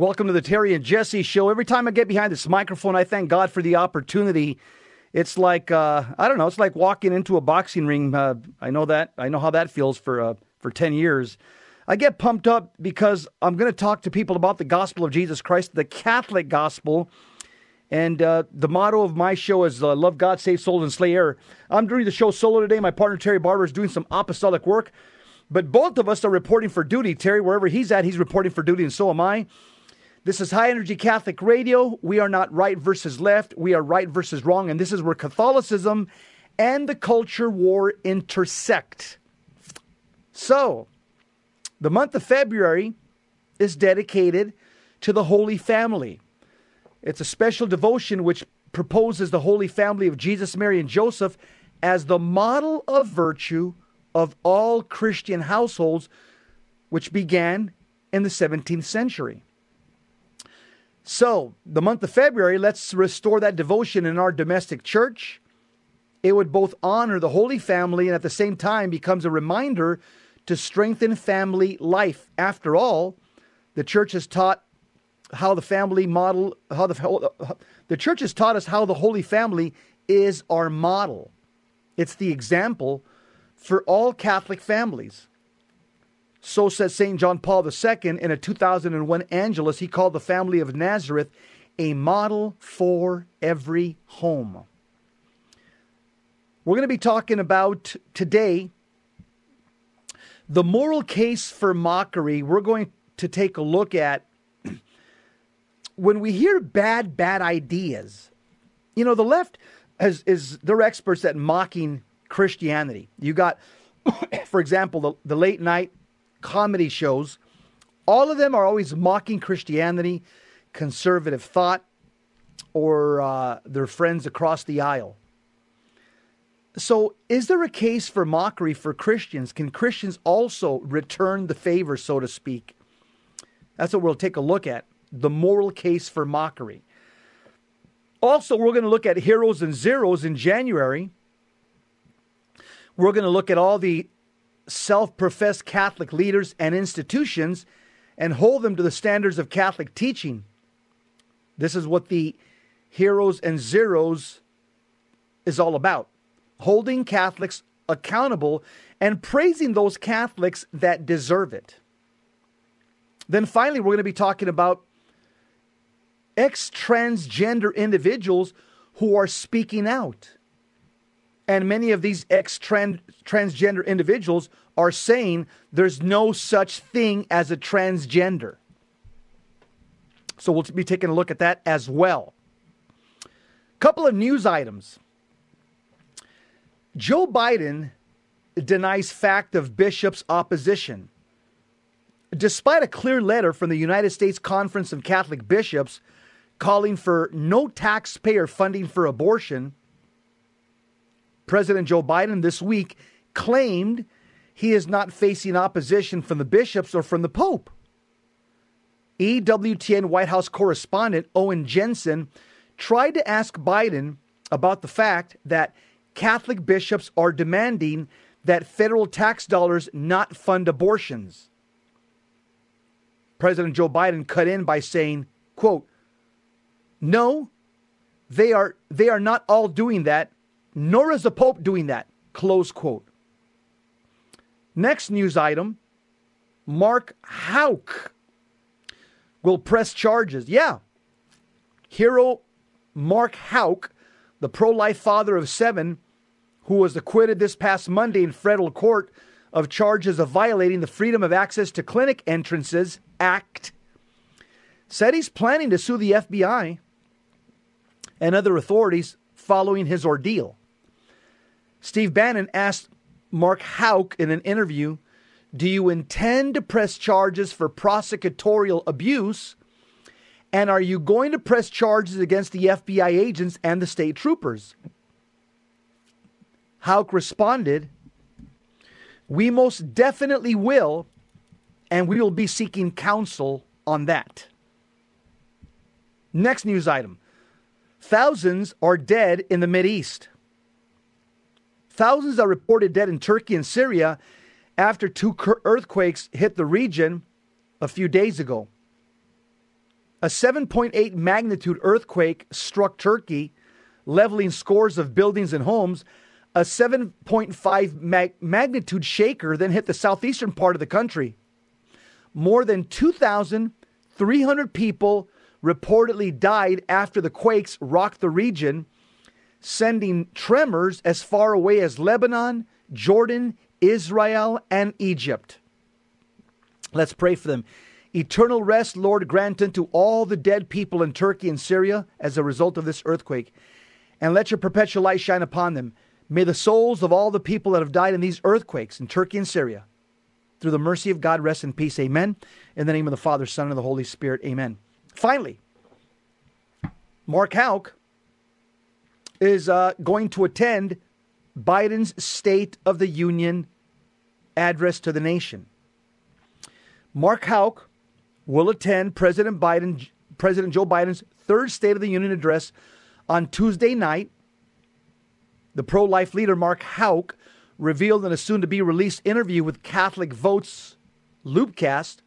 Welcome to the Terry and Jesse show. Every time I get behind this microphone, I thank God for the opportunity. It's like uh, I don't know. It's like walking into a boxing ring. Uh, I know that. I know how that feels for uh, for ten years. I get pumped up because I'm going to talk to people about the gospel of Jesus Christ, the Catholic gospel. And uh, the motto of my show is uh, Love God, Save Souls, and Slay Error. I'm doing the show solo today. My partner, Terry Barber, is doing some apostolic work. But both of us are reporting for duty. Terry, wherever he's at, he's reporting for duty, and so am I. This is High Energy Catholic Radio. We are not right versus left, we are right versus wrong. And this is where Catholicism and the culture war intersect. So, the month of February is dedicated to the Holy Family. It's a special devotion which proposes the Holy Family of Jesus, Mary, and Joseph as the model of virtue of all Christian households, which began in the 17th century. So, the month of February, let's restore that devotion in our domestic church. It would both honor the Holy Family and at the same time becomes a reminder to strengthen family life. After all, the church has taught how the family model, how the, the church has taught us how the Holy Family is our model. It's the example for all Catholic families. So says St. John Paul II in a 2001 Angelus. He called the family of Nazareth a model for every home. We're going to be talking about today the moral case for mockery. We're going to take a look at when we hear bad, bad ideas. You know, the left has, is they're experts at mocking Christianity. You got, for example, the, the late night comedy shows. All of them are always mocking Christianity, conservative thought, or uh, their friends across the aisle. So, is there a case for mockery for Christians? Can Christians also return the favor, so to speak? That's what we'll take a look at the moral case for mockery. Also, we're going to look at heroes and zeros in January. We're going to look at all the self professed Catholic leaders and institutions and hold them to the standards of Catholic teaching. This is what the heroes and zeros is all about holding Catholics accountable and praising those Catholics that deserve it. Then finally, we're going to be talking about ex transgender individuals who are speaking out. And many of these ex transgender individuals are saying there's no such thing as a transgender. So we'll be taking a look at that as well. Couple of news items. Joe Biden denies fact of bishop's opposition. Despite a clear letter from the United States Conference of Catholic Bishops calling for no taxpayer funding for abortion, President Joe Biden this week claimed he is not facing opposition from the bishops or from the Pope. EWTN White House correspondent Owen Jensen tried to ask Biden about the fact that Catholic bishops are demanding that federal tax dollars not fund abortions. President Joe Biden cut in by saying, quote, no, they are they are not all doing that, nor is the Pope doing that. Close quote. Next news item Mark Houck will press charges. Yeah. Hero Mark Houck, the pro life father of seven, who was acquitted this past Monday in federal court of charges of violating the Freedom of Access to Clinic Entrances Act, said he's planning to sue the FBI and other authorities following his ordeal. Steve Bannon asked Mark Houck in an interview Do you intend to press charges for prosecutorial abuse? And are you going to press charges against the FBI agents and the state troopers? Houck responded, We most definitely will, and we will be seeking counsel on that. Next news item Thousands are dead in the East. Thousands are reported dead in Turkey and Syria after two earthquakes hit the region a few days ago. A 7.8 magnitude earthquake struck Turkey, leveling scores of buildings and homes. A 7.5 mag- magnitude shaker then hit the southeastern part of the country. More than 2,300 people reportedly died after the quakes rocked the region, sending tremors as far away as Lebanon, Jordan, Israel, and Egypt. Let's pray for them. Eternal rest, Lord, grant unto all the dead people in Turkey and Syria as a result of this earthquake, and let your perpetual light shine upon them. May the souls of all the people that have died in these earthquakes in Turkey and Syria, through the mercy of God, rest in peace. Amen. In the name of the Father, Son, and the Holy Spirit. Amen. Finally, Mark Houck is uh, going to attend Biden's State of the Union address to the nation. Mark Houck will attend President Biden, President Joe Biden's third State of the Union address on Tuesday night. The pro-life leader Mark Houck revealed in a soon-to-be released interview with Catholic Votes Loopcast.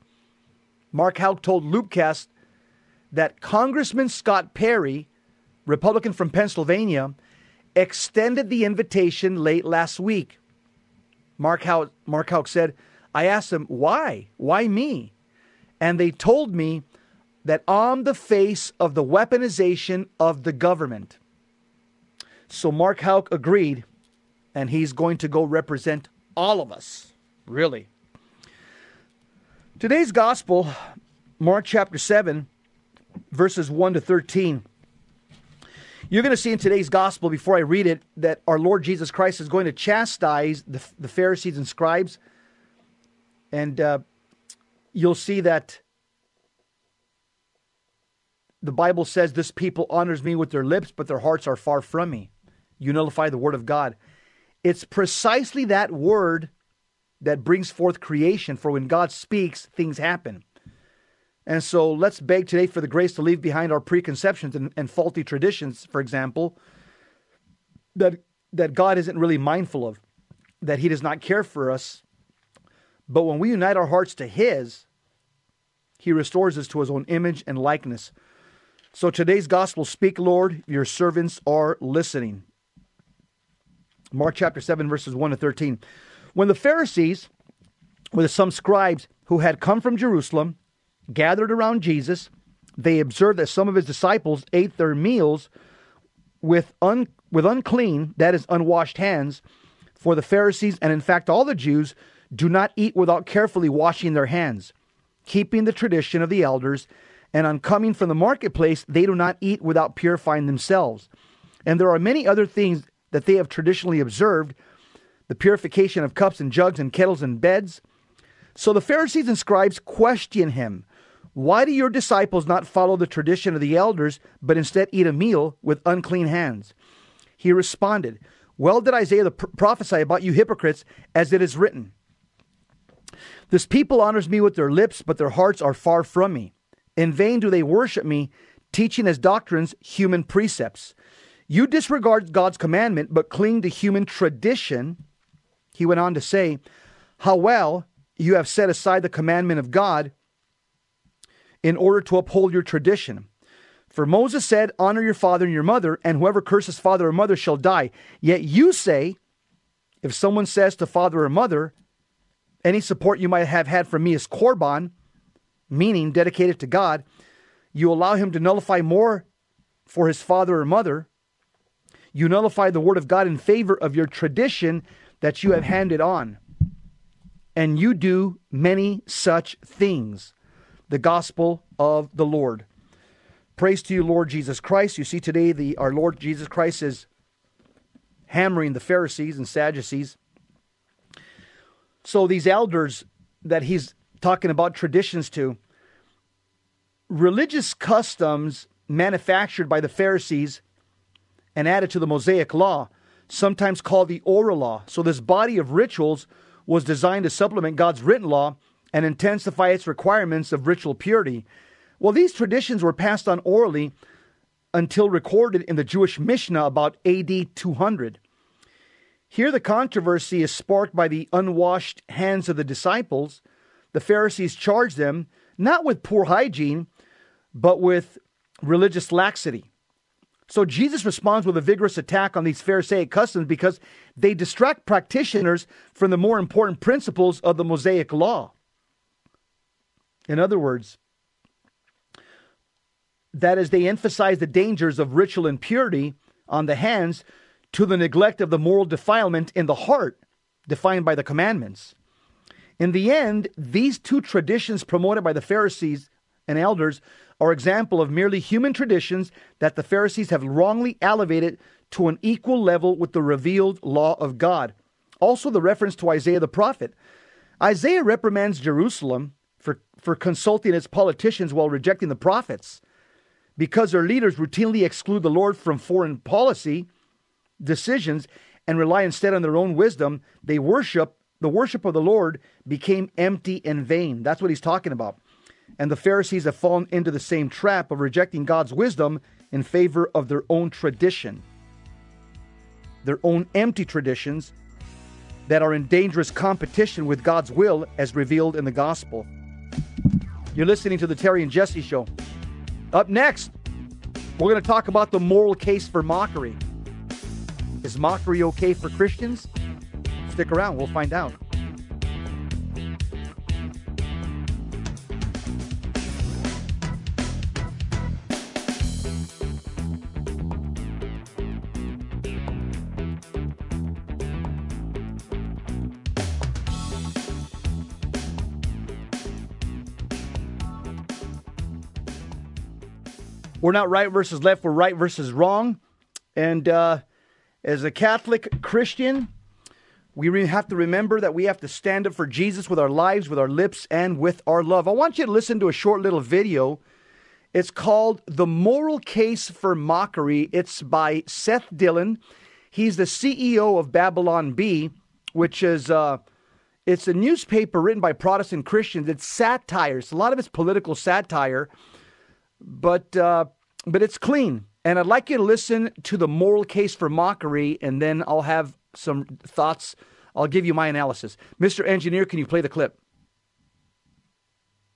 Mark Houck told Loopcast that Congressman Scott Perry, Republican from Pennsylvania, extended the invitation late last week. Mark Houck, Mark Houck said, I asked them, why? Why me? And they told me that I'm the face of the weaponization of the government. So Mark Houck agreed, and he's going to go represent all of us. Really. Today's gospel, Mark chapter 7, verses 1 to 13. You're going to see in today's gospel, before I read it, that our Lord Jesus Christ is going to chastise the, the Pharisees and scribes. And uh, you'll see that the Bible says, This people honors me with their lips, but their hearts are far from me. You nullify the word of God. It's precisely that word that brings forth creation, for when God speaks, things happen. And so let's beg today for the grace to leave behind our preconceptions and, and faulty traditions, for example, that, that God isn't really mindful of, that He does not care for us. But when we unite our hearts to His, He restores us to His own image and likeness. So today's gospel speak, Lord, your servants are listening. Mark chapter 7, verses 1 to 13. When the Pharisees, with some scribes who had come from Jerusalem, gathered around Jesus, they observed that some of his disciples ate their meals with, un, with unclean, that is, unwashed hands. For the Pharisees, and in fact all the Jews, do not eat without carefully washing their hands, keeping the tradition of the elders. And on coming from the marketplace, they do not eat without purifying themselves. And there are many other things that they have traditionally observed the purification of cups and jugs and kettles and beds. So the Pharisees and scribes question him why do your disciples not follow the tradition of the elders, but instead eat a meal with unclean hands? He responded, Well did Isaiah the prophesy about you hypocrites, as it is written. This people honors me with their lips, but their hearts are far from me. In vain do they worship me, teaching as doctrines human precepts. You disregard God's commandment, but cling to human tradition. He went on to say, How well you have set aside the commandment of God in order to uphold your tradition. For Moses said, Honor your father and your mother, and whoever curses father or mother shall die. Yet you say, If someone says to father or mother, Any support you might have had from me is korban, meaning dedicated to God, you allow him to nullify more for his father or mother. You nullify the word of God in favor of your tradition that you have handed on. And you do many such things the gospel of the Lord. Praise to you, Lord Jesus Christ. You see today the our Lord Jesus Christ is hammering the Pharisees and Sadducees. So these elders that he's talking about traditions to, religious customs manufactured by the Pharisees and added to the Mosaic law, sometimes called the oral law. So this body of rituals was designed to supplement God's written law and intensify its requirements of ritual purity. Well, these traditions were passed on orally until recorded in the Jewish Mishnah about AD 200. Here, the controversy is sparked by the unwashed hands of the disciples. The Pharisees charged them not with poor hygiene, but with religious laxity. So Jesus responds with a vigorous attack on these Pharisaic customs because they distract practitioners from the more important principles of the Mosaic law. In other words, that is, they emphasize the dangers of ritual impurity on the hands to the neglect of the moral defilement in the heart, defined by the commandments. In the end, these two traditions promoted by the Pharisees and elders are example of merely human traditions that the Pharisees have wrongly elevated to an equal level with the revealed law of God. Also, the reference to Isaiah the prophet. Isaiah reprimands Jerusalem for, consulting its politicians while rejecting the prophets. Because their leaders routinely exclude the Lord from foreign policy decisions and rely instead on their own wisdom, they worship, the worship of the Lord became empty and vain. That's what he's talking about. And the Pharisees have fallen into the same trap of rejecting God's wisdom in favor of their own tradition, their own empty traditions that are in dangerous competition with God's will as revealed in the gospel. You're listening to the Terry and Jesse Show. Up next, we're going to talk about the moral case for mockery. Is mockery okay for Christians? Stick around, we'll find out. We're not right versus left, we're right versus wrong. And uh, as a Catholic Christian, we have to remember that we have to stand up for Jesus with our lives, with our lips, and with our love. I want you to listen to a short little video. It's called The Moral Case for Mockery. It's by Seth Dillon. He's the CEO of Babylon Bee, which is uh, it's a newspaper written by Protestant Christians. It's satire. It's a lot of it's political satire but uh, but it's clean. And I'd like you to listen to the moral case for mockery, and then I'll have some thoughts. I'll give you my analysis. Mr. Engineer, can you play the clip?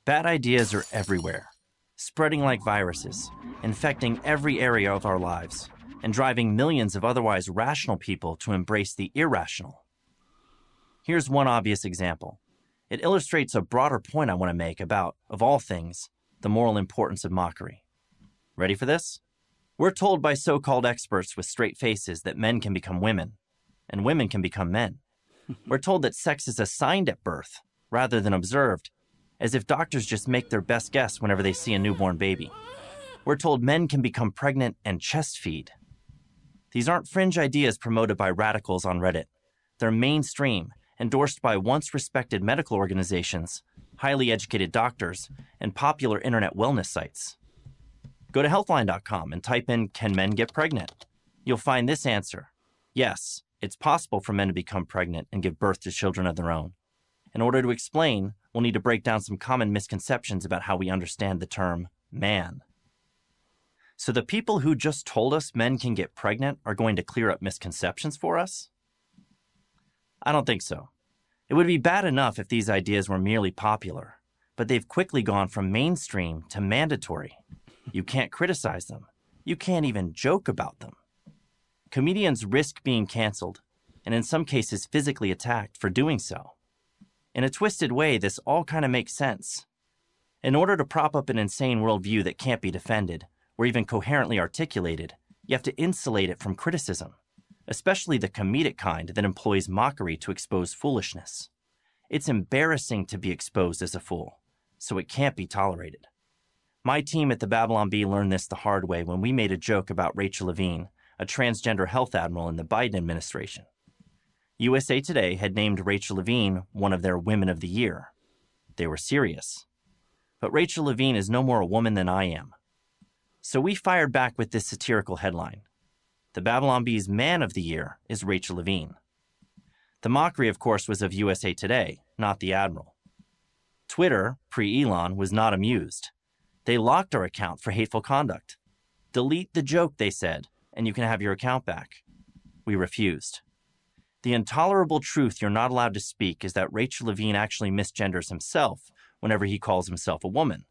Bad ideas are everywhere, spreading like viruses, infecting every area of our lives, and driving millions of otherwise rational people to embrace the irrational. Here's one obvious example. It illustrates a broader point I want to make about, of all things, the moral importance of mockery. Ready for this? We're told by so called experts with straight faces that men can become women, and women can become men. We're told that sex is assigned at birth rather than observed, as if doctors just make their best guess whenever they see a newborn baby. We're told men can become pregnant and chest feed. These aren't fringe ideas promoted by radicals on Reddit. They're mainstream, endorsed by once respected medical organizations highly educated doctors, and popular internet wellness sites. Go to healthline.com and type in Can men get pregnant? You'll find this answer Yes, it's possible for men to become pregnant and give birth to children of their own. In order to explain, we'll need to break down some common misconceptions about how we understand the term man. So, the people who just told us men can get pregnant are going to clear up misconceptions for us? I don't think so. It would be bad enough if these ideas were merely popular, but they've quickly gone from mainstream to mandatory. You can't criticize them. You can't even joke about them. Comedians risk being canceled, and in some cases physically attacked for doing so. In a twisted way, this all kind of makes sense. In order to prop up an insane worldview that can't be defended, or even coherently articulated, you have to insulate it from criticism especially the comedic kind that employs mockery to expose foolishness. It's embarrassing to be exposed as a fool, so it can't be tolerated. My team at the Babylon Bee learned this the hard way when we made a joke about Rachel Levine, a transgender health admiral in the Biden administration. USA Today had named Rachel Levine one of their Women of the Year. They were serious. But Rachel Levine is no more a woman than I am. So we fired back with this satirical headline the Babylon Bee's Man of the Year is Rachel Levine. The mockery, of course, was of USA Today, not the Admiral. Twitter, pre Elon, was not amused. They locked our account for hateful conduct. Delete the joke, they said, and you can have your account back. We refused. The intolerable truth you're not allowed to speak is that Rachel Levine actually misgenders himself whenever he calls himself a woman.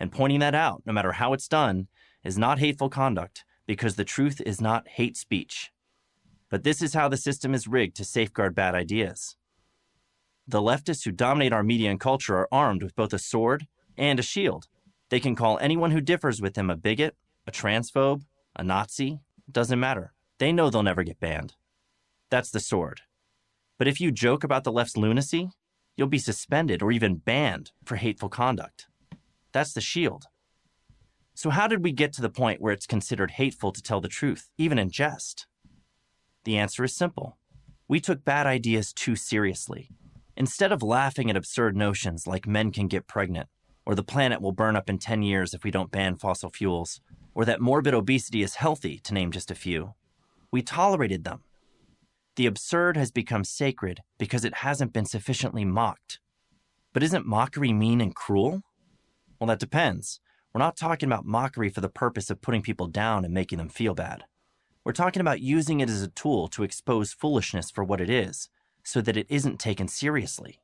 And pointing that out, no matter how it's done, is not hateful conduct because the truth is not hate speech. But this is how the system is rigged to safeguard bad ideas. The leftists who dominate our media and culture are armed with both a sword and a shield. They can call anyone who differs with them a bigot, a transphobe, a Nazi, doesn't matter. They know they'll never get banned. That's the sword. But if you joke about the left's lunacy, you'll be suspended or even banned for hateful conduct. That's the shield. So, how did we get to the point where it's considered hateful to tell the truth, even in jest? The answer is simple. We took bad ideas too seriously. Instead of laughing at absurd notions like men can get pregnant, or the planet will burn up in 10 years if we don't ban fossil fuels, or that morbid obesity is healthy, to name just a few, we tolerated them. The absurd has become sacred because it hasn't been sufficiently mocked. But isn't mockery mean and cruel? Well, that depends. We're not talking about mockery for the purpose of putting people down and making them feel bad. We're talking about using it as a tool to expose foolishness for what it is, so that it isn't taken seriously.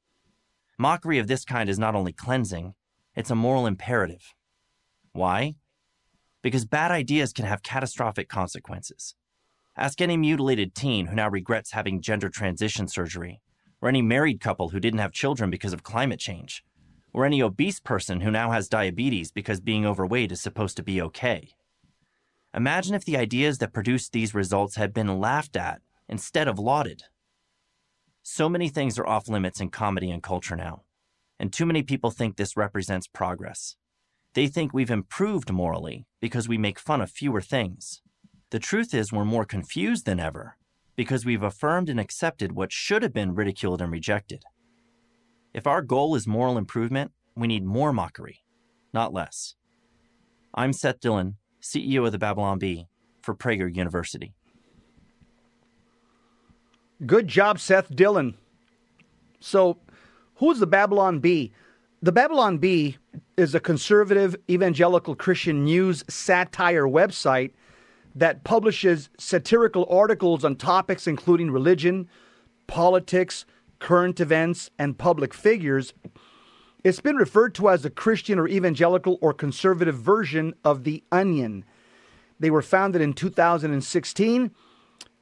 Mockery of this kind is not only cleansing, it's a moral imperative. Why? Because bad ideas can have catastrophic consequences. Ask any mutilated teen who now regrets having gender transition surgery, or any married couple who didn't have children because of climate change, or any obese person who now has diabetes because being overweight is supposed to be okay. Imagine if the ideas that produced these results had been laughed at instead of lauded. So many things are off limits in comedy and culture now, and too many people think this represents progress. They think we've improved morally because we make fun of fewer things. The truth is, we're more confused than ever because we've affirmed and accepted what should have been ridiculed and rejected. If our goal is moral improvement, we need more mockery, not less. I'm Seth Dillon, CEO of the Babylon Bee for Prager University. Good job, Seth Dillon. So, who's the Babylon Bee? The Babylon Bee is a conservative evangelical Christian news satire website that publishes satirical articles on topics including religion, politics, current events, and public figures. It's been referred to as a Christian or evangelical or conservative version of The Onion. They were founded in 2016.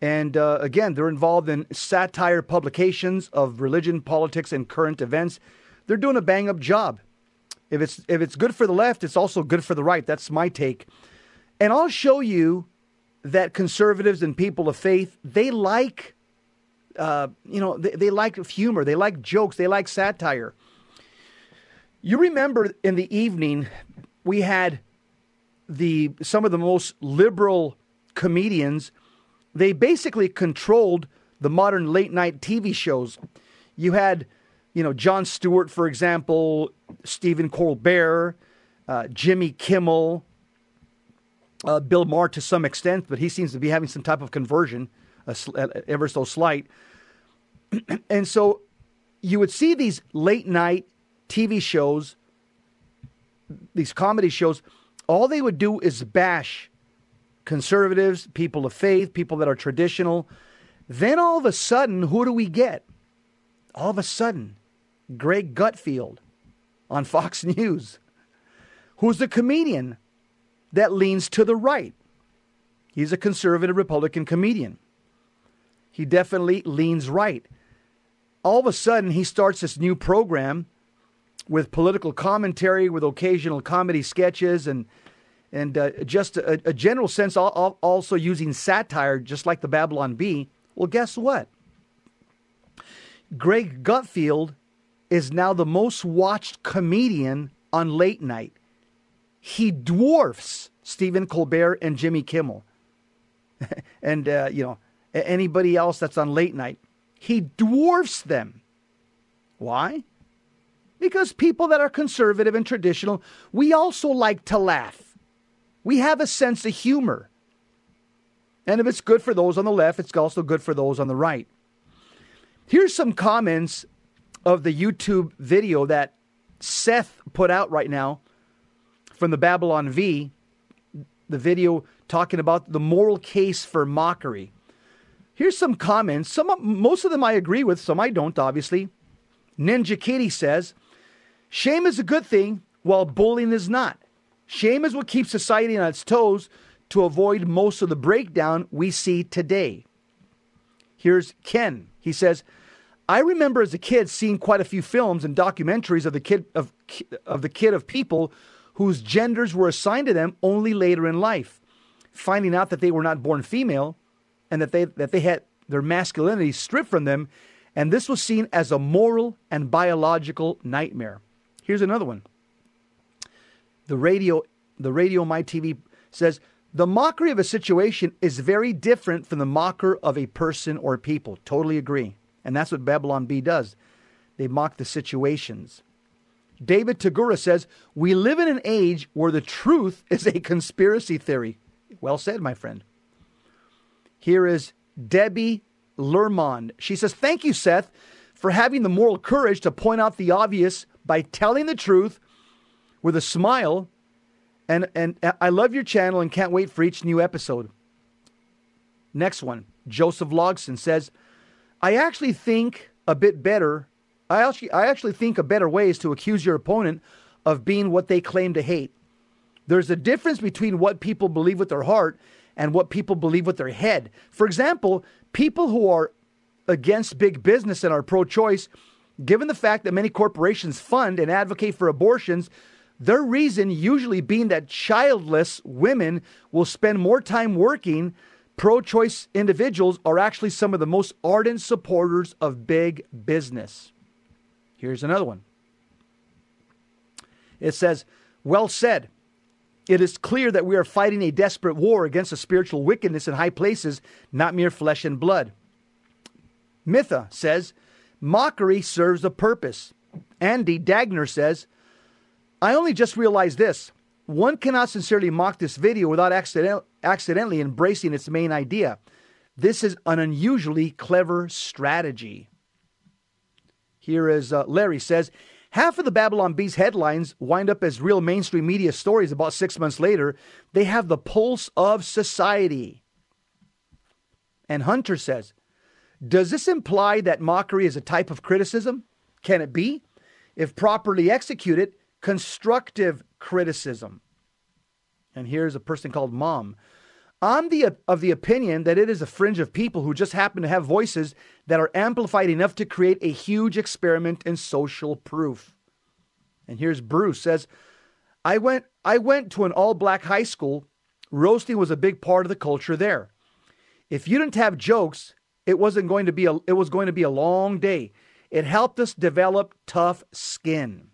And uh, again, they're involved in satire publications of religion, politics, and current events. They're doing a bang up job. If it's if it's good for the left, it's also good for the right. That's my take. And I'll show you that conservatives and people of faith they like, uh, you know, they, they like humor, they like jokes, they like satire. You remember in the evening we had the some of the most liberal comedians they basically controlled the modern late night TV shows. You had, you know, Jon Stewart, for example, Stephen Colbert, uh, Jimmy Kimmel, uh, Bill Maher to some extent, but he seems to be having some type of conversion, uh, ever so slight. and so you would see these late night TV shows, these comedy shows, all they would do is bash conservatives, people of faith, people that are traditional. Then all of a sudden, who do we get? All of a sudden, Greg Gutfeld on Fox News, who's a comedian that leans to the right. He's a conservative Republican comedian. He definitely leans right. All of a sudden, he starts this new program with political commentary, with occasional comedy sketches, and and uh, just a, a, general sense, also using satire, just like the Babylon Bee. Well, guess what? Greg Gutfeld is now the most watched comedian on late night. He dwarfs Stephen Colbert and Jimmy Kimmel, and uh, you know anybody else that's on late night. He dwarfs them. Why? Because people that are conservative and traditional, we also like to laugh. We have a sense of humor. And if it's good for those on the left, it's also good for those on the right. Here's some comments of the YouTube video that Seth put out right now from the Babylon Bee, the video talking about the moral case for mockery. Here's some comments. Some most of them I agree with, some I don't obviously. Ninja Kitty says, "Shame is a good thing while bullying is not. Shame is what keeps society on its toes to avoid most of the breakdown we see today. Here's Ken. He says, I remember as a kid seeing quite a few films and documentaries of the kid of, of the kid of people whose genders were assigned to them only later in life, finding out that they were not born female and that they that they had their masculinity stripped from them, and this was seen as a moral and biological nightmare. Here's another one. The radio the radio my TV says the mockery of a situation is very different from the mocker of a person or people. Totally agree. And that's what Babylon Bee does. They mock the situations. David Tagura says, We live in an age where the truth is a conspiracy theory. Well said, my friend. Here is Debbie Lermond. She says, Thank you, Seth, for having the moral courage to point out the obvious by telling the truth with a smile and and I love your channel and can't wait for each new episode. Next one, Joseph Logson says, I actually think a bit better. I actually I actually think a better way is to accuse your opponent of being what they claim to hate. There's a difference between what people believe with their heart and what people believe with their head. For example, people who are against big business and are pro choice, given the fact that many corporations fund and advocate for abortions, their reason usually being that childless women will spend more time working. Pro choice individuals are actually some of the most ardent supporters of big business. Here's another one. It says, Well said. It is clear that we are fighting a desperate war against a spiritual wickedness in high places, not mere flesh and blood. Mitha says, Mockery serves a purpose. Andy Dagner says, I only just realized this. One cannot sincerely mock this video without accident- accidentally embracing its main idea. This is an unusually clever strategy. Here is uh, Larry says, Half of the Babylon Bee's headlines wind up as real mainstream media stories about six months later. They have the pulse of society. And Hunter says, Does this imply that mockery is a type of criticism? Can it be? If properly executed, constructive criticism. And here's a person called Mom. I'm the, of the opinion that it is a fringe of people who just happen to have voices that are amplified enough to create a huge experiment in social proof. And here's Bruce says, I went, I went to an all black high school. Roasting was a big part of the culture there. If you didn't have jokes, it wasn't going to be a, it was going to be a long day. It helped us develop tough skin.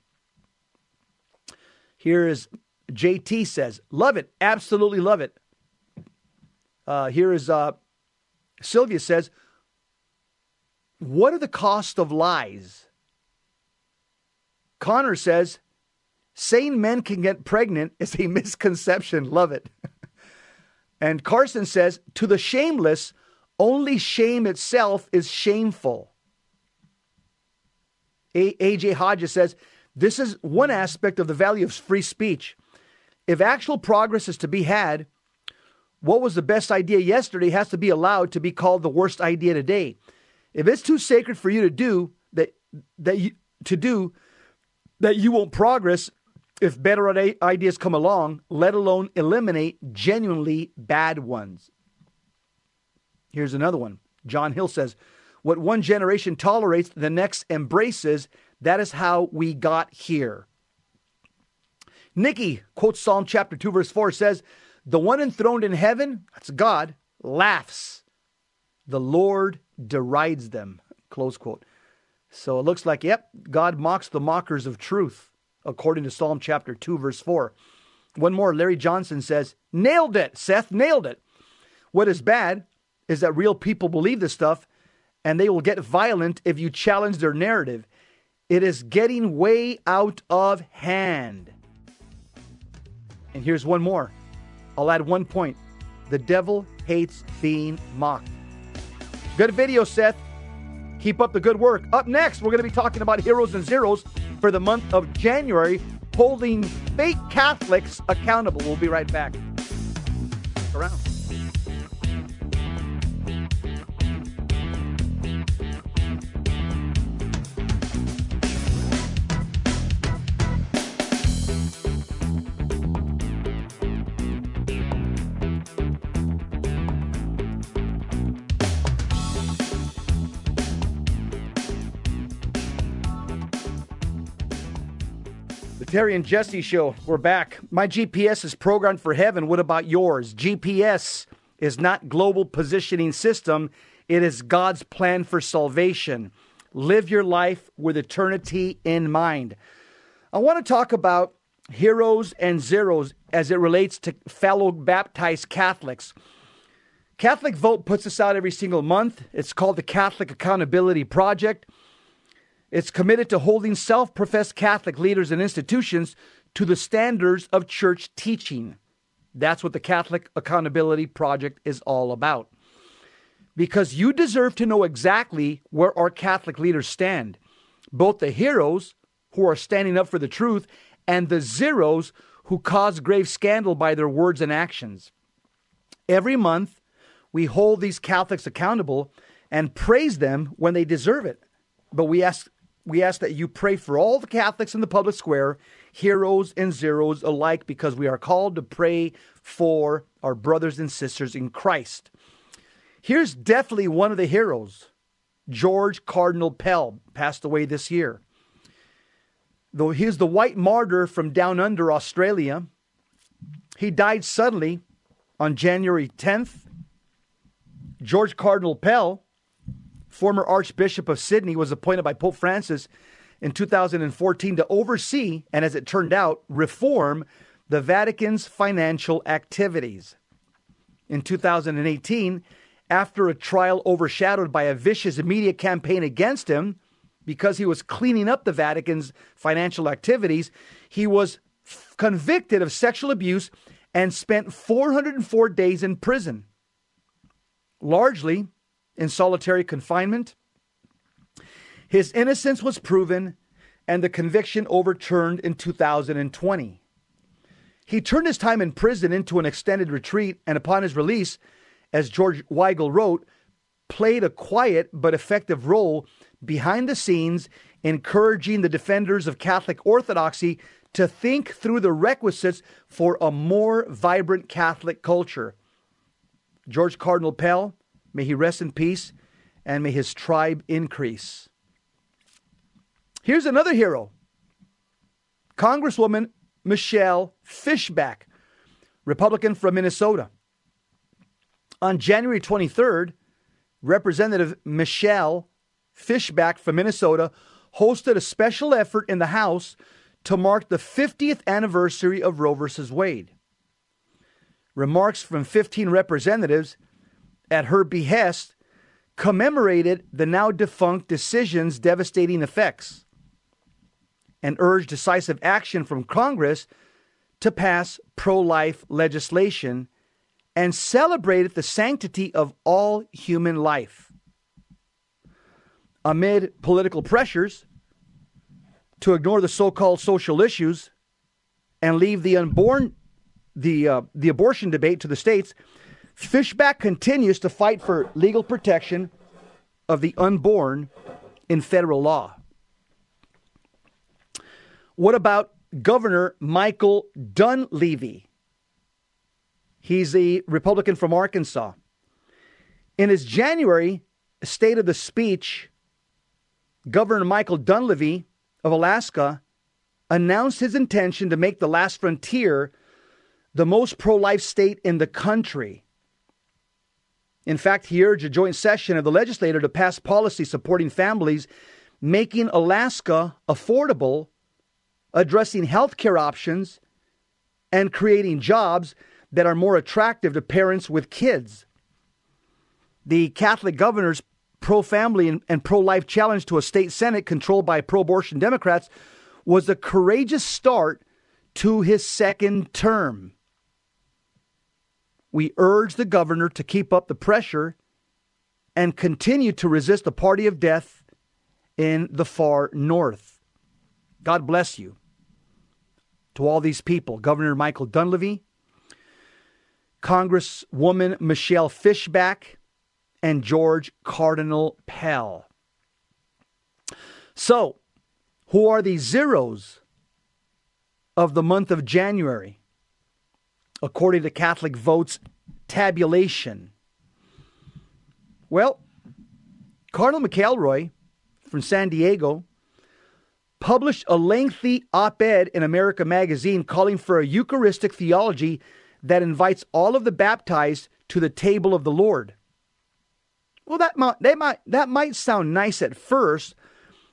Here is JT says, love it, absolutely love it. Uh, here is uh, Sylvia says, what are the cost of lies? Connor says, Sane men can get pregnant is a misconception. Love it. and Carson says, to the shameless, only shame itself is shameful. A- AJ Hodges says, this is one aspect of the value of free speech. If actual progress is to be had, what was the best idea yesterday has to be allowed to be called the worst idea today. If it's too sacred for you to do that that you to do that you won't progress if better ideas come along, let alone eliminate genuinely bad ones. Here's another one. John Hill says, What one generation tolerates, the next embraces, that is how we got here. Nikki quotes Psalm chapter 2, verse 4 says, The one enthroned in heaven, that's God, laughs. The Lord derides them. Close quote. So it looks like, yep, God mocks the mockers of truth, according to Psalm chapter 2, verse 4. One more, Larry Johnson says, Nailed it, Seth, nailed it. What is bad is that real people believe this stuff and they will get violent if you challenge their narrative. It is getting way out of hand. And here's one more. I'll add one point. The devil hates being mocked. Good video, Seth. Keep up the good work. Up next, we're going to be talking about heroes and zeros for the month of January, holding fake Catholics accountable. We'll be right back. Around. Terry and Jesse show. We're back. My GPS is programmed for heaven. What about yours? GPS is not global positioning system. It is God's plan for salvation. Live your life with eternity in mind. I want to talk about heroes and zeros as it relates to fellow baptized Catholics. Catholic Vote puts this out every single month. It's called the Catholic Accountability Project. It's committed to holding self professed Catholic leaders and institutions to the standards of church teaching. That's what the Catholic Accountability Project is all about. Because you deserve to know exactly where our Catholic leaders stand, both the heroes who are standing up for the truth and the zeros who cause grave scandal by their words and actions. Every month, we hold these Catholics accountable and praise them when they deserve it. But we ask we ask that you pray for all the Catholics in the public square, heroes and zeros alike, because we are called to pray for our brothers and sisters in Christ. Here's definitely one of the heroes George Cardinal Pell passed away this year. Though he's the white martyr from down under Australia, he died suddenly on January 10th. George Cardinal Pell former Archbishop of Sydney, was appointed by Pope Francis in 2014 to oversee, and as it turned out, reform the Vatican's financial activities. In 2018, after a trial overshadowed by a vicious media campaign against him because he was cleaning up the Vatican's financial activities, he was f- convicted of sexual abuse and spent 404 days in prison. Largely in solitary confinement. His innocence was proven and the conviction overturned in 2020. He turned his time in prison into an extended retreat, and upon his release, as George Weigel wrote, played a quiet but effective role behind the scenes, encouraging the defenders of Catholic orthodoxy to think through the requisites for a more vibrant Catholic culture. George Cardinal Pell May he rest in peace and may his tribe increase. Here's another hero Congresswoman Michelle Fischbach, Republican from Minnesota. On January 23rd, Representative Michelle Fischbach from Minnesota hosted a special effort in the House to mark the 50th anniversary of Roe v. Wade. Remarks from 15 representatives at her behest, commemorated the now defunct decision's devastating effects and urged decisive action from Congress to pass pro life legislation and celebrated the sanctity of all human life. Amid political pressures to ignore the so called social issues and leave the unborn, the, uh, the abortion debate to the states, Fischbach continues to fight for legal protection of the unborn in federal law. What about Governor Michael Dunleavy? He's a Republican from Arkansas. In his January State of the Speech, Governor Michael Dunleavy of Alaska announced his intention to make the last frontier the most pro life state in the country. In fact, he urged a joint session of the legislature to pass policy supporting families, making Alaska affordable, addressing health care options, and creating jobs that are more attractive to parents with kids. The Catholic governor's pro family and, and pro life challenge to a state Senate controlled by pro abortion Democrats was a courageous start to his second term. We urge the governor to keep up the pressure and continue to resist the party of death in the far north. God bless you. To all these people, Governor Michael Dunleavy, Congresswoman Michelle Fischbach, and George Cardinal Pell. So, who are the zeros of the month of January? According to Catholic votes tabulation? Well, Cardinal McElroy from San Diego published a lengthy op ed in America Magazine calling for a Eucharistic theology that invites all of the baptized to the table of the Lord. Well, that might, that might, that might sound nice at first,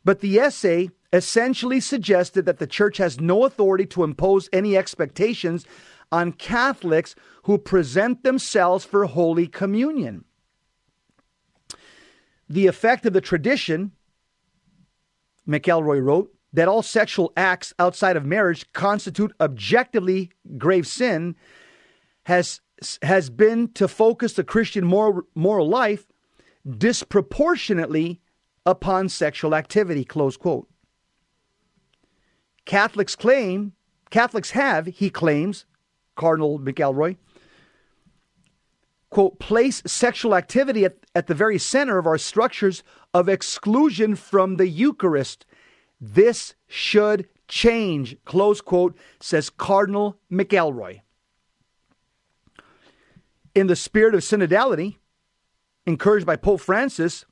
but the essay essentially suggested that the church has no authority to impose any expectations on Catholics who present themselves for Holy Communion. The effect of the tradition, McElroy wrote, that all sexual acts outside of marriage constitute objectively grave sin has, has been to focus the Christian moral, moral life disproportionately upon sexual activity, close quote. Catholics claim, Catholics have, he claims, Cardinal McElroy, quote, place sexual activity at, at the very center of our structures of exclusion from the Eucharist. This should change, close quote, says Cardinal McElroy. In the spirit of synodality, encouraged by Pope Francis,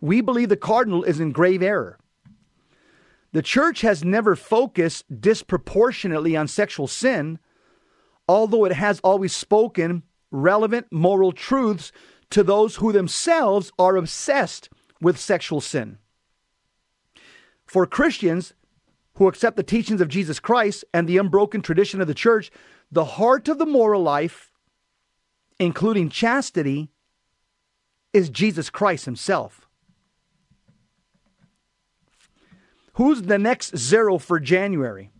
we believe the Cardinal is in grave error. The church has never focused disproportionately on sexual sin, although it has always spoken relevant moral truths to those who themselves are obsessed with sexual sin. For Christians who accept the teachings of Jesus Christ and the unbroken tradition of the church, the heart of the moral life, including chastity, is Jesus Christ Himself. Who's the next zero for January?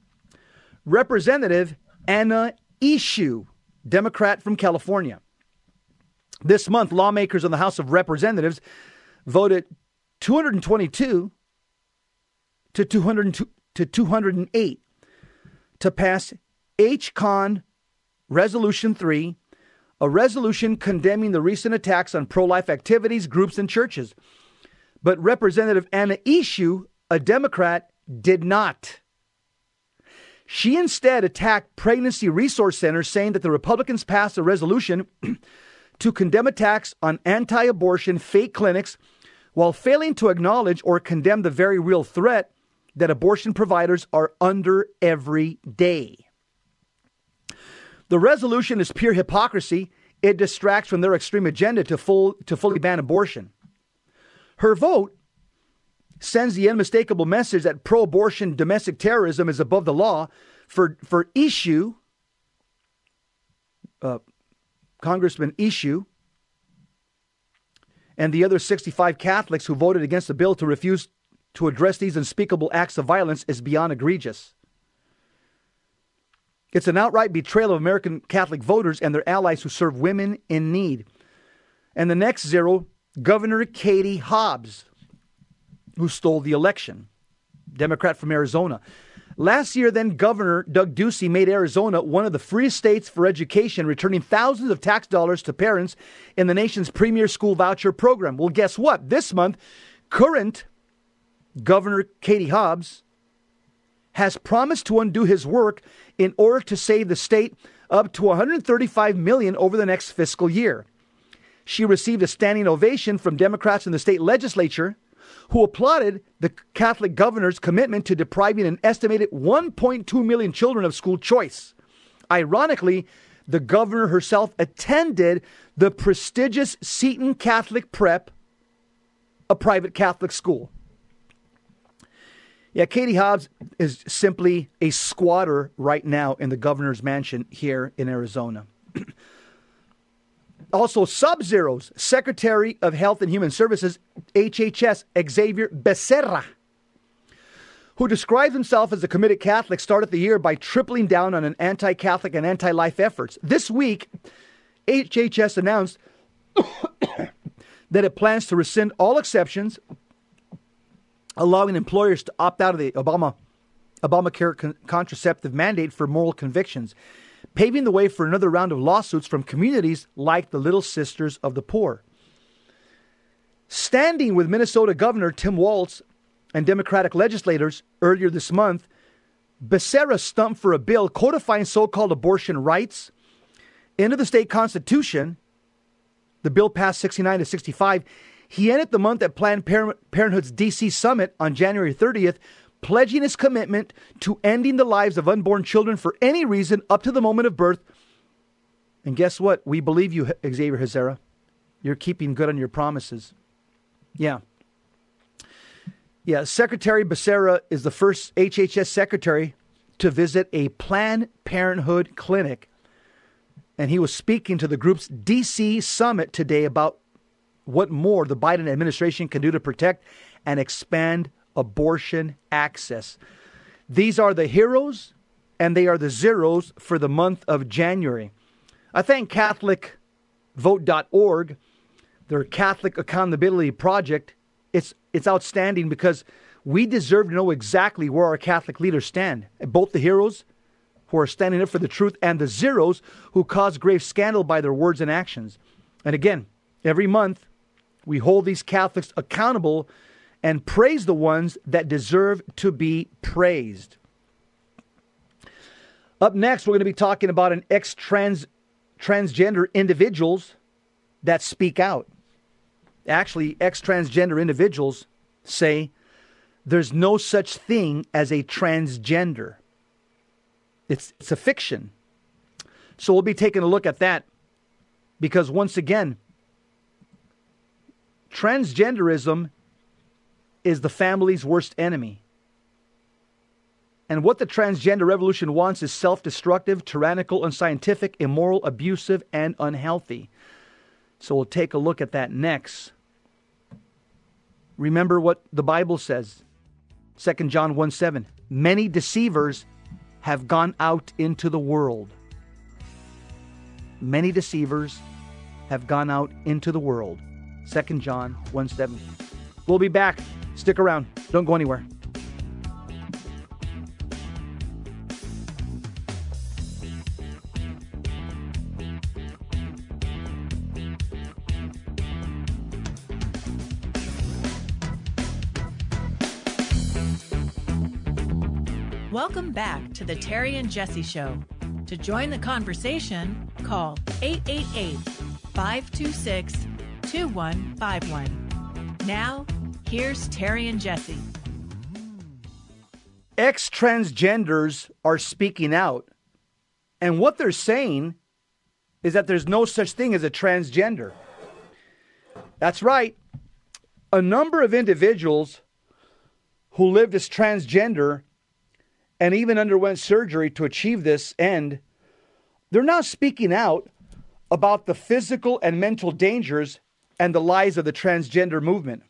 Representative Anna Eshoo, Democrat from California. This month, lawmakers in the House of Representatives voted 222 to 202 to 208 to pass HCON Resolution 3, a resolution condemning the recent attacks on pro life activities, groups, and churches. But Representative Anna Eshoo a Democrat, did not. She instead attacked pregnancy resource centers, saying that the Republicans passed a resolution to condemn attacks on anti abortion fake clinics while failing to acknowledge or condemn the very real threat that abortion providers are under every day. The resolution is pure hypocrisy. It distracts from their extreme agenda to, full, to fully ban abortion. Her vote sends the unmistakable message that pro abortion domestic terrorism is above the law. For, for Eshoo, uh, Congressman Eshoo, and the other 65 Catholics who voted against the bill to refuse to address these unspeakable acts of violence is beyond egregious. It's an outright betrayal of American Catholic voters and their allies who serve women in need. And the next zero, Governor Katie Hobbs who stole the election, Democrat from Arizona. Last year, then Governor Doug Ducey made Arizona one of the freest states for education, returning thousands of tax dollars to parents in the nation's premier school voucher program. Well, guess what? This month, current Governor Katie Hobbs has promised to undo his work in order to save the state up to 135 million over the next fiscal year. She received a standing ovation from Democrats in the state legislature who applauded the Catholic governor's commitment to depriving an estimated 1.2 million children of school choice. Ironically, the governor herself attended the prestigious Seton Catholic Prep, a private Catholic school. Yeah, Katie Hobbs is simply a squatter right now in the governor's mansion here in Arizona. Also, Sub Zero's Secretary of Health and Human Services, HHS, Xavier Becerra, who describes himself as a committed Catholic, started the year by tripling down on an anti Catholic and anti life efforts. This week, HHS announced that it plans to rescind all exceptions, allowing employers to opt out of the Obama Obamacare con- contraceptive mandate for moral convictions paving the way for another round of lawsuits from communities like the Little Sisters of the Poor. Standing with Minnesota Governor Tim Walz and Democratic legislators earlier this month, Becerra stumped for a bill codifying so called abortion rights into the state constitution. The bill passed 69 to 65. He ended the month at Planned Parenthood's DC summit on January 30th pledging his commitment to ending the lives of unborn children for any reason up to the moment of birth. And guess what? We believe you, Xavier Becerra. You're keeping good on your promises. Yeah. Yeah, Secretary Becerra is the first HHS secretary to visit a Planned Parenthood clinic. And he was speaking to the group's DC summit today about what more the Biden administration can do to protect and expand abortion access. These are the heroes and they are the zeros for the month of January. I thank CatholicVote.org, their Catholic Accountability Project. It's, it's outstanding because we deserve to know exactly where our Catholic leaders stand. Both the heroes who are standing up for the truth and the zeros who cause grave scandal by their words and actions. And again, every month we hold these Catholics accountable and praise the ones that deserve to be praised. Up next, we're going to be talking about an ex transgender individuals that speak out. Actually, ex transgender individuals say there's no such thing as a transgender. It's, it's a fiction. So we'll be taking a look at that because once again, transgenderism is the family's worst enemy. And what the transgender revolution wants is self destructive, tyrannical, unscientific, immoral, abusive, and unhealthy. So we'll take a look at that next. Remember what the Bible says 2 John 1 7. Many deceivers have gone out into the world. Many deceivers have gone out into the world. 2 John 1 7. We'll be back. Stick around. Don't go anywhere. Welcome back to the Terry and Jesse Show. To join the conversation, call 888 526 2151. Now, here's Terry and Jesse. Ex transgenders are speaking out. And what they're saying is that there's no such thing as a transgender. That's right. A number of individuals who lived as transgender and even underwent surgery to achieve this end, they're now speaking out about the physical and mental dangers and the lies of the transgender movement.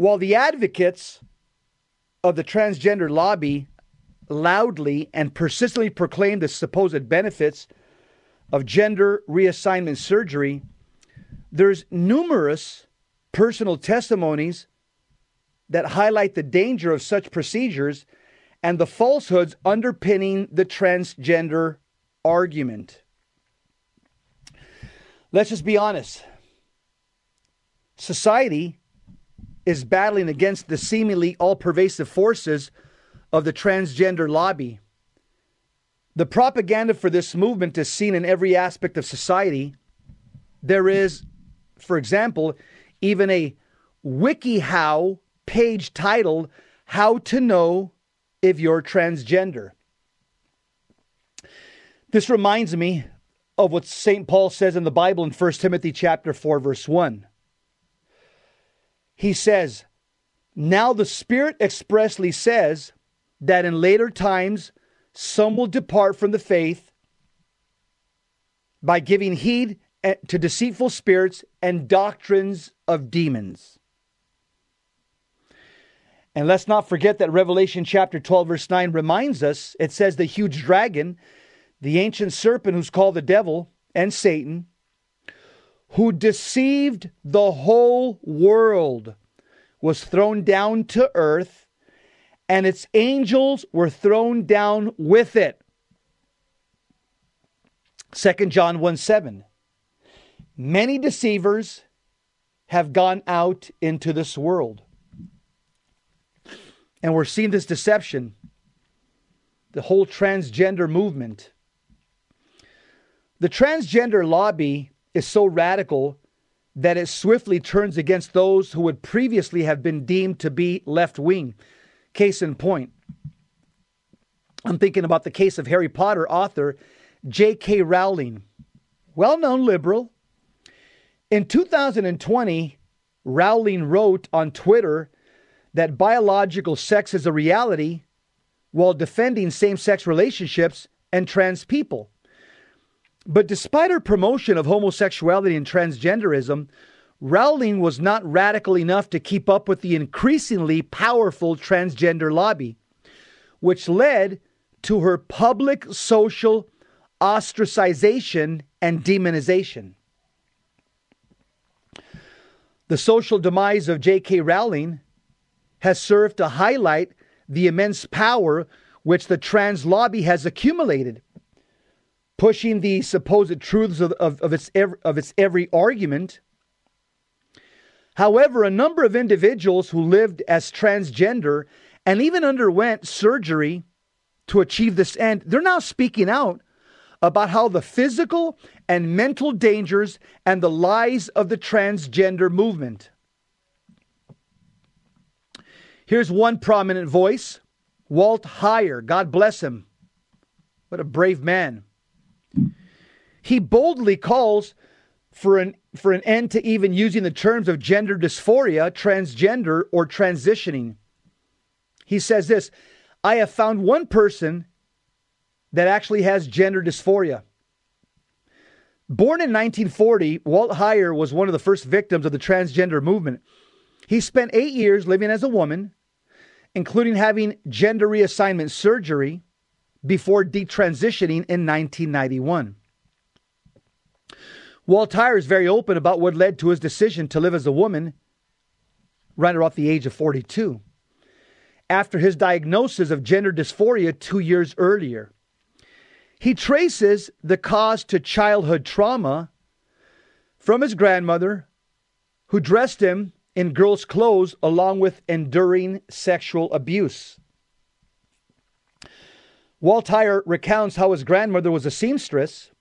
While the advocates of the transgender lobby loudly and persistently proclaim the supposed benefits of gender reassignment surgery, there's numerous personal testimonies that highlight the danger of such procedures and the falsehoods underpinning the transgender argument. Let's just be honest. Society is battling against the seemingly all pervasive forces of the transgender lobby. The propaganda for this movement is seen in every aspect of society. There is, for example, even a WikiHow page titled How to Know If You're Transgender. This reminds me of what St. Paul says in the Bible in 1 Timothy chapter 4 verse 1. He says, "Now the Spirit expressly says that in later times some will depart from the faith by giving heed eh, to deceitful spirits and doctrines of demons." And let's not forget that Revelation chapter 12, verse 9 reminds us it says, the huge dragon, the ancient serpent who's called the devil and Satan, who deceived the whole world, was thrown down to earth, and its angels were thrown down with it. 2 John 1 7. Many deceivers have gone out into this world. And we're seeing this deception, the whole transgender movement. The transgender lobby is so radical that it swiftly turns against those who would previously have been deemed to be left wing. Case in point, I'm thinking about the case of Harry Potter author J.K. Rowling, well known liberal. In 2020, Rowling wrote on Twitter that biological sex is a reality while defending same sex relationships and trans people. But despite her promotion of homosexuality and transgenderism, Rowling was not radical enough to keep up with the increasingly powerful transgender lobby, which led to her public social ostracization and demonization. The social demise of J.K. Rowling has served to highlight the immense power which the trans lobby has accumulated, pushing the supposed truths of, of, of, its, of its every argument. However, a number of individuals who lived as transgender and even underwent surgery to achieve this end, they're now speaking out about how the physical and mental dangers and the lies of the transgender movement. Here's one prominent voice Walt Heyer. God bless him. What a brave man. He boldly calls for an, for an end to even using the terms of gender dysphoria, transgender, or transitioning. He says this I have found one person that actually has gender dysphoria. Born in 1940, Walt Heyer was one of the first victims of the transgender movement. He spent eight years living as a woman, including having gender reassignment surgery before detransitioning in 1991. Walt Heyer is very open about what led to his decision to live as a woman right around the age of 42 after his diagnosis of gender dysphoria two years earlier. He traces the cause to childhood trauma from his grandmother, who dressed him in girls' clothes along with enduring sexual abuse. Walt Heyer recounts how his grandmother was a seamstress.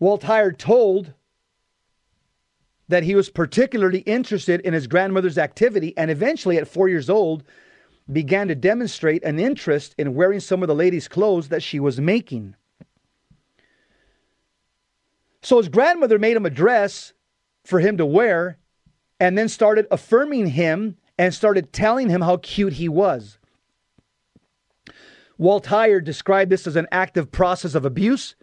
Walt Heyer told that he was particularly interested in his grandmother's activity and eventually, at four years old, began to demonstrate an interest in wearing some of the lady's clothes that she was making. So his grandmother made him a dress for him to wear and then started affirming him and started telling him how cute he was. Walt Heyer described this as an active process of abuse,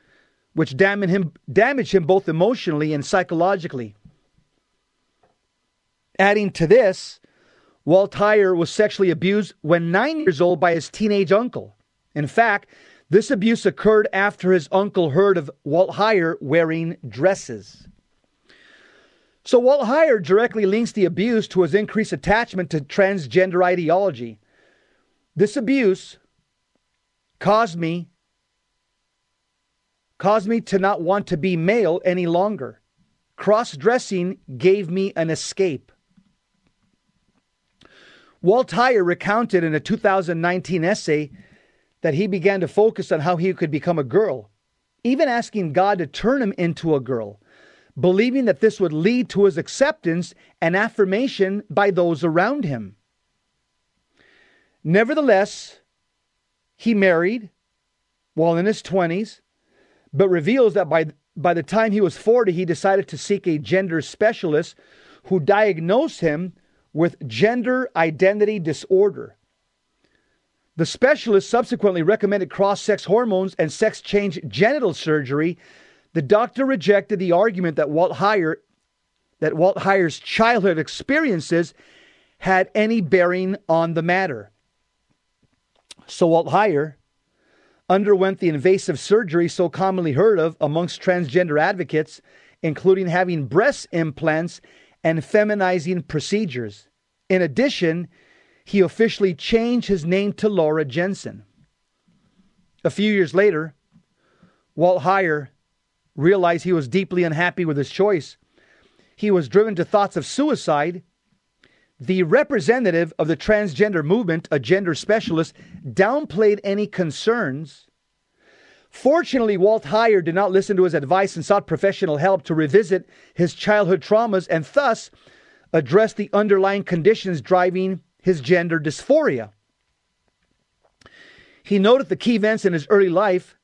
which damaged him, him both emotionally and psychologically. Adding to this, Walt Heyer was sexually abused when nine years old by his teenage uncle. In fact, this abuse occurred after his uncle heard of Walt Heyer wearing dresses. So Walt Heyer directly links the abuse to his increased attachment to transgender ideology. This abuse caused me caused me to not want to be male any longer. Cross-dressing gave me an escape. Walt Heyer recounted in a 2019 essay that he began to focus on how he could become a girl, even asking God to turn him into a girl, believing that this would lead to his acceptance and affirmation by those around him. Nevertheless, he married while in his 20s, but reveals that by, by the time he was 40, he decided to seek a gender specialist who diagnosed him with gender identity disorder. The specialist subsequently recommended cross sex hormones and sex change genital surgery. The doctor rejected the argument that Walt Heyer that Walt Heyer's childhood experiences had any bearing on the matter. So Walt Heyer underwent the invasive surgery so commonly heard of amongst transgender advocates, including having breast implants and feminizing procedures. In addition, he officially changed his name to Laura Jensen. A few years later, Walt Heyer realized he was deeply unhappy with his choice. He was driven to thoughts of suicide. The representative of the transgender movement, a gender specialist, downplayed any concerns. Fortunately, Walt Heyer did not listen to his advice and sought professional help to revisit his childhood traumas and thus address the underlying conditions driving his gender dysphoria. He noted the key events in his early life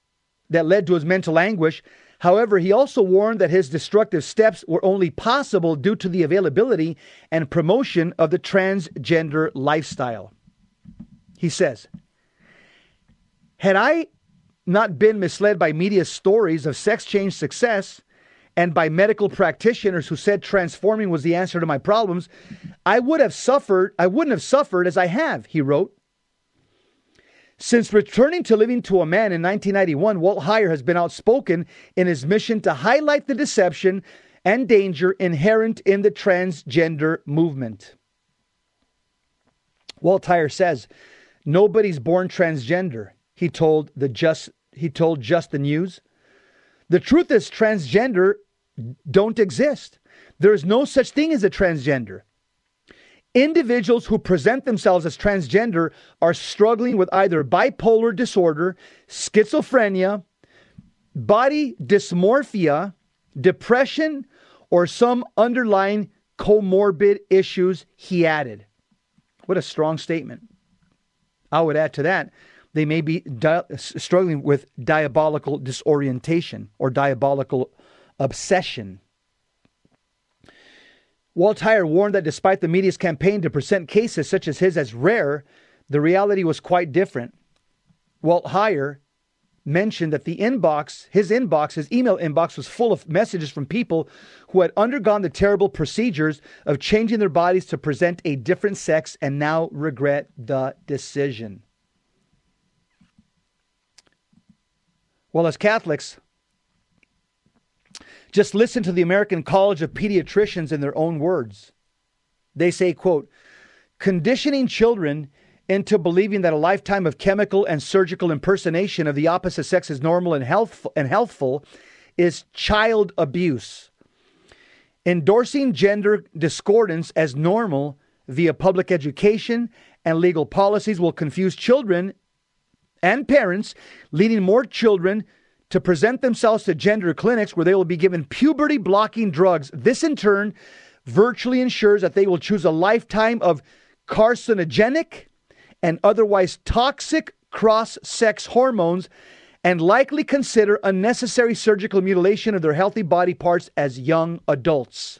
that led to his mental anguish. However, he also warned that his destructive steps were only possible due to the availability and promotion of the transgender lifestyle. He says, Had I not been misled by media stories of sex change success and by medical practitioners who said transforming was the answer to my problems, I would have suffered, I wouldn't have suffered as I have, he wrote. Since returning to living to a man in 1991, Walt Heyer has been outspoken in his mission to highlight the deception and danger inherent in the transgender movement. Walt Heyer says, Nobody's born transgender, he told the just he told Just the News. The truth is, transgender don't exist. There is no such thing as a transgender. Individuals who present themselves as transgender are struggling with either bipolar disorder, schizophrenia, body dysmorphia, depression, or some underlying comorbid issues, he added. What a strong statement. I would add to that they may be di- struggling with diabolical disorientation or diabolical obsession. Walt Heyer warned that despite the media's campaign to present cases such as his as rare, the reality was quite different. Walt Heyer mentioned that the inbox, his inbox, his email inbox was full of messages from people who had undergone the terrible procedures of changing their bodies to present a different sex and now regret the decision. Well, as Catholics, just listen to the American College of Pediatricians in their own words. They say, quote, conditioning children into believing that a lifetime of chemical and surgical impersonation of the opposite sex is normal and healthful, and healthful is child abuse. Endorsing gender discordance as normal via public education and legal policies will confuse children and parents, leading more children to present themselves to gender clinics where they will be given puberty blocking drugs. This, in turn, virtually ensures that they will choose a lifetime of carcinogenic and otherwise toxic cross sex hormones and likely consider unnecessary surgical mutilation of their healthy body parts as young adults.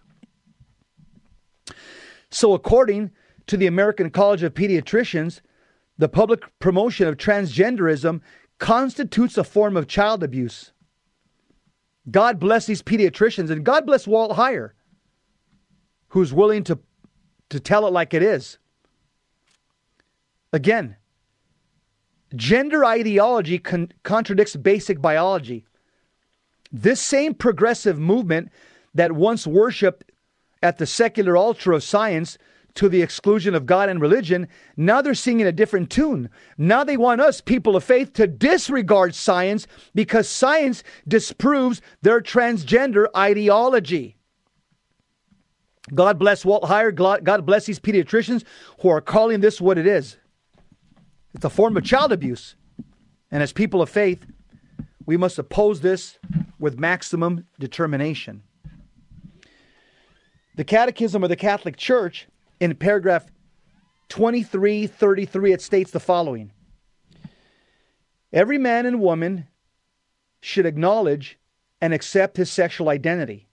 So, according to the American College of Pediatricians, the public promotion of transgenderism constitutes a form of child abuse. God bless these pediatricians and God bless Walt Heyer, who's willing to, to tell it like it is. Again, gender ideology con- contradicts basic biology. This same progressive movement that once worshiped at the secular altar of science to the exclusion of God and religion, now they're singing a different tune. Now they want us, people of faith, to disregard science because science disproves their transgender ideology. God bless Walt Heyer. God bless these pediatricians who are calling this what it is. It's a form of child abuse. And as people of faith, we must oppose this with maximum determination. The Catechism of the Catholic Church in paragraph 2333, it states the following Every man and woman should acknowledge and accept his sexual identity.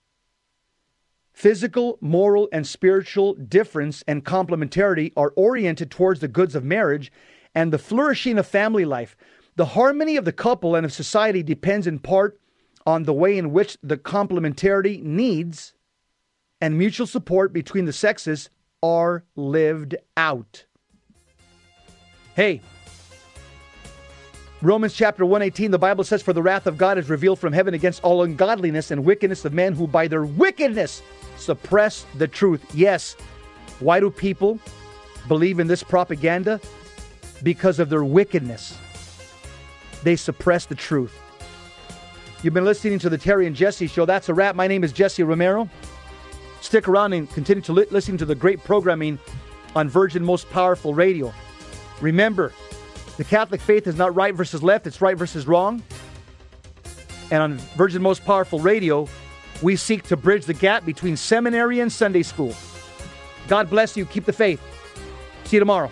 Physical, moral, and spiritual difference and complementarity are oriented towards the goods of marriage and the flourishing of family life. The harmony of the couple and of society depends in part on the way in which the complementarity needs and mutual support between the sexes are lived out. Hey, Romans chapter 118, the Bible says, For the wrath of God is revealed from heaven against all ungodliness and wickedness of men who by their wickedness suppress the truth. Yes. Why do people believe in this propaganda? Because of their wickedness. They suppress the truth. You've been listening to the Terry and Jesse show. That's a wrap. My name is Jesse Romero. Stick around and continue to li- listen to the great programming on Virgin Most Powerful Radio. Remember, the Catholic faith is not right versus left, it's right versus wrong. And on Virgin Most Powerful Radio, we seek to bridge the gap between seminary and Sunday school. God bless you. Keep the faith. See you tomorrow.